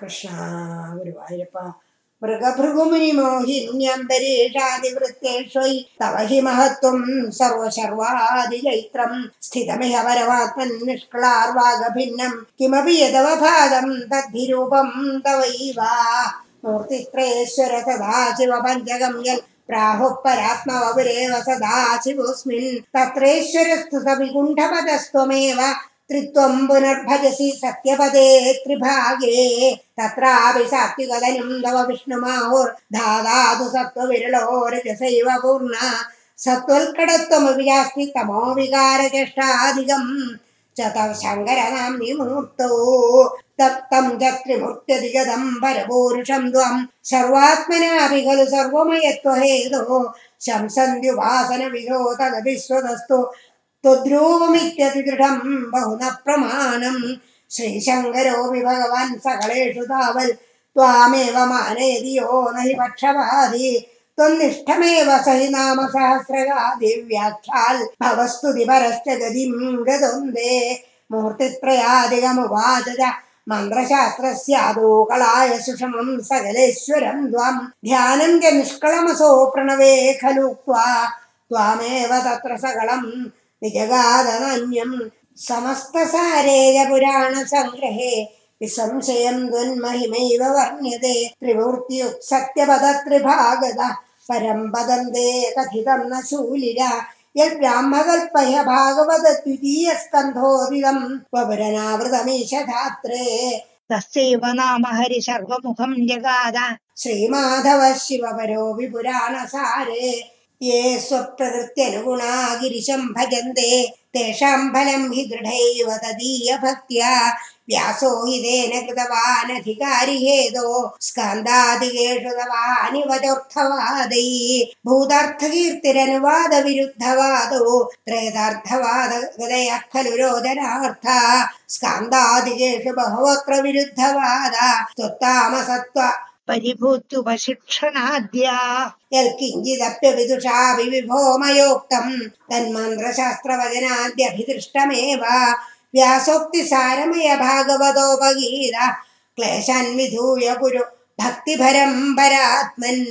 कृष्णायप्प मृगभृगुमुनि तव हि महत्वम् चैत्रम् स्थितमिह परमात्मन् निष्लार्वागभिन्नम् किमपि यदवभागम् तद्धिरूपम् तवैव। मूर्तित्रयेश्वर सदा चिव पञ्चगम् यल् प्राहोपरात्मवपुरेव सदा शिवोऽस्मिन् तत्रेश्वरस्तु सविकुण्ठपदस्त्वमेव त्रित्वं पुनर्भजसि सत्यपदे त्रिभागे तत्रापि सात्विकदनुं तव विष्णुमाहुर्धादातु सत्त्वविरलो रजसैव पूर्णा। सत्त्वल्कडत्वमपि यास्ति तमो विकारचेष्टाधिकम् च तव शङ्करनाम्नि मूर्तौ तप्तं च त्रिमूर्त्यधिगतं परपूरुषं त्वं। सर्वात्मनापि खलु शंसन्त्युपासनविधो तदपि स्वतस्तु त्वद्रूपमित्यतिदृढं बहु न प्रमाणम् श्रीशङ्करोऽपि भगवान् सकलेषु तावत् त्वामेव मानयति यो न हि पक्षपाति। त्वन्निष्ठमेव स हि नाम सहस्रगादिव्याख्याल् भवस्तुति परश्च गतिं गदोन्दे मूर्तित्रयादिगमुवाच च मन्त्रशास्त्रस्यादौ कलाय सुषमं सकलेश्वरं त्वां ध्यानं च निष्कळमसो प्रणवे खलु उक्त्वा त्वामेव तत्र सकलं निजगादनन्यं पुराणसङ्ग्रहे विसंशयं द्वन्महिमैव वर्ण्यते त्रिमूर्त्युक्सत्यपदत्रिभागदा परं पदं ते कथितं न शूलिरा यद्ब्राह्मकल्पह्य भागवत द्वितीयस्कन्धोदितं वपुरनावृतमीश धात्रे तस्यैव नाम हरिशर्वमुखं जगाद श्रीमाधव शिवपरोऽपि पुराणसारे ये स्वप्रकृत्यनुगुणा गिरिशं भजन्ते तेषां फलं हि दृढैव तदीयभक्त्या व्यासो हि तेन कृतवानधिकारि हेतो स्कन्दादिकेषु तवानि वचोर्थवादै भूतार्थकीर्तिरनुवादविरुद्धवादौ खलु रोदनार्था। स्कन्दादिकेषु बहवक्र विरुद्धवादा त्वत्तामसत्त्व परिभूत्युपशिक्षणाद्या। यत्किञ्चिदप्यविदुषापि विभो मयोक्तम् तन्मन्त्रशास्त्रवचनाद्यभिदृष्टमेव व्यासोक्तिसारमय भागवतोपगीत क्लेशान् विधूय कुरु भक्तिभरं परात्मन्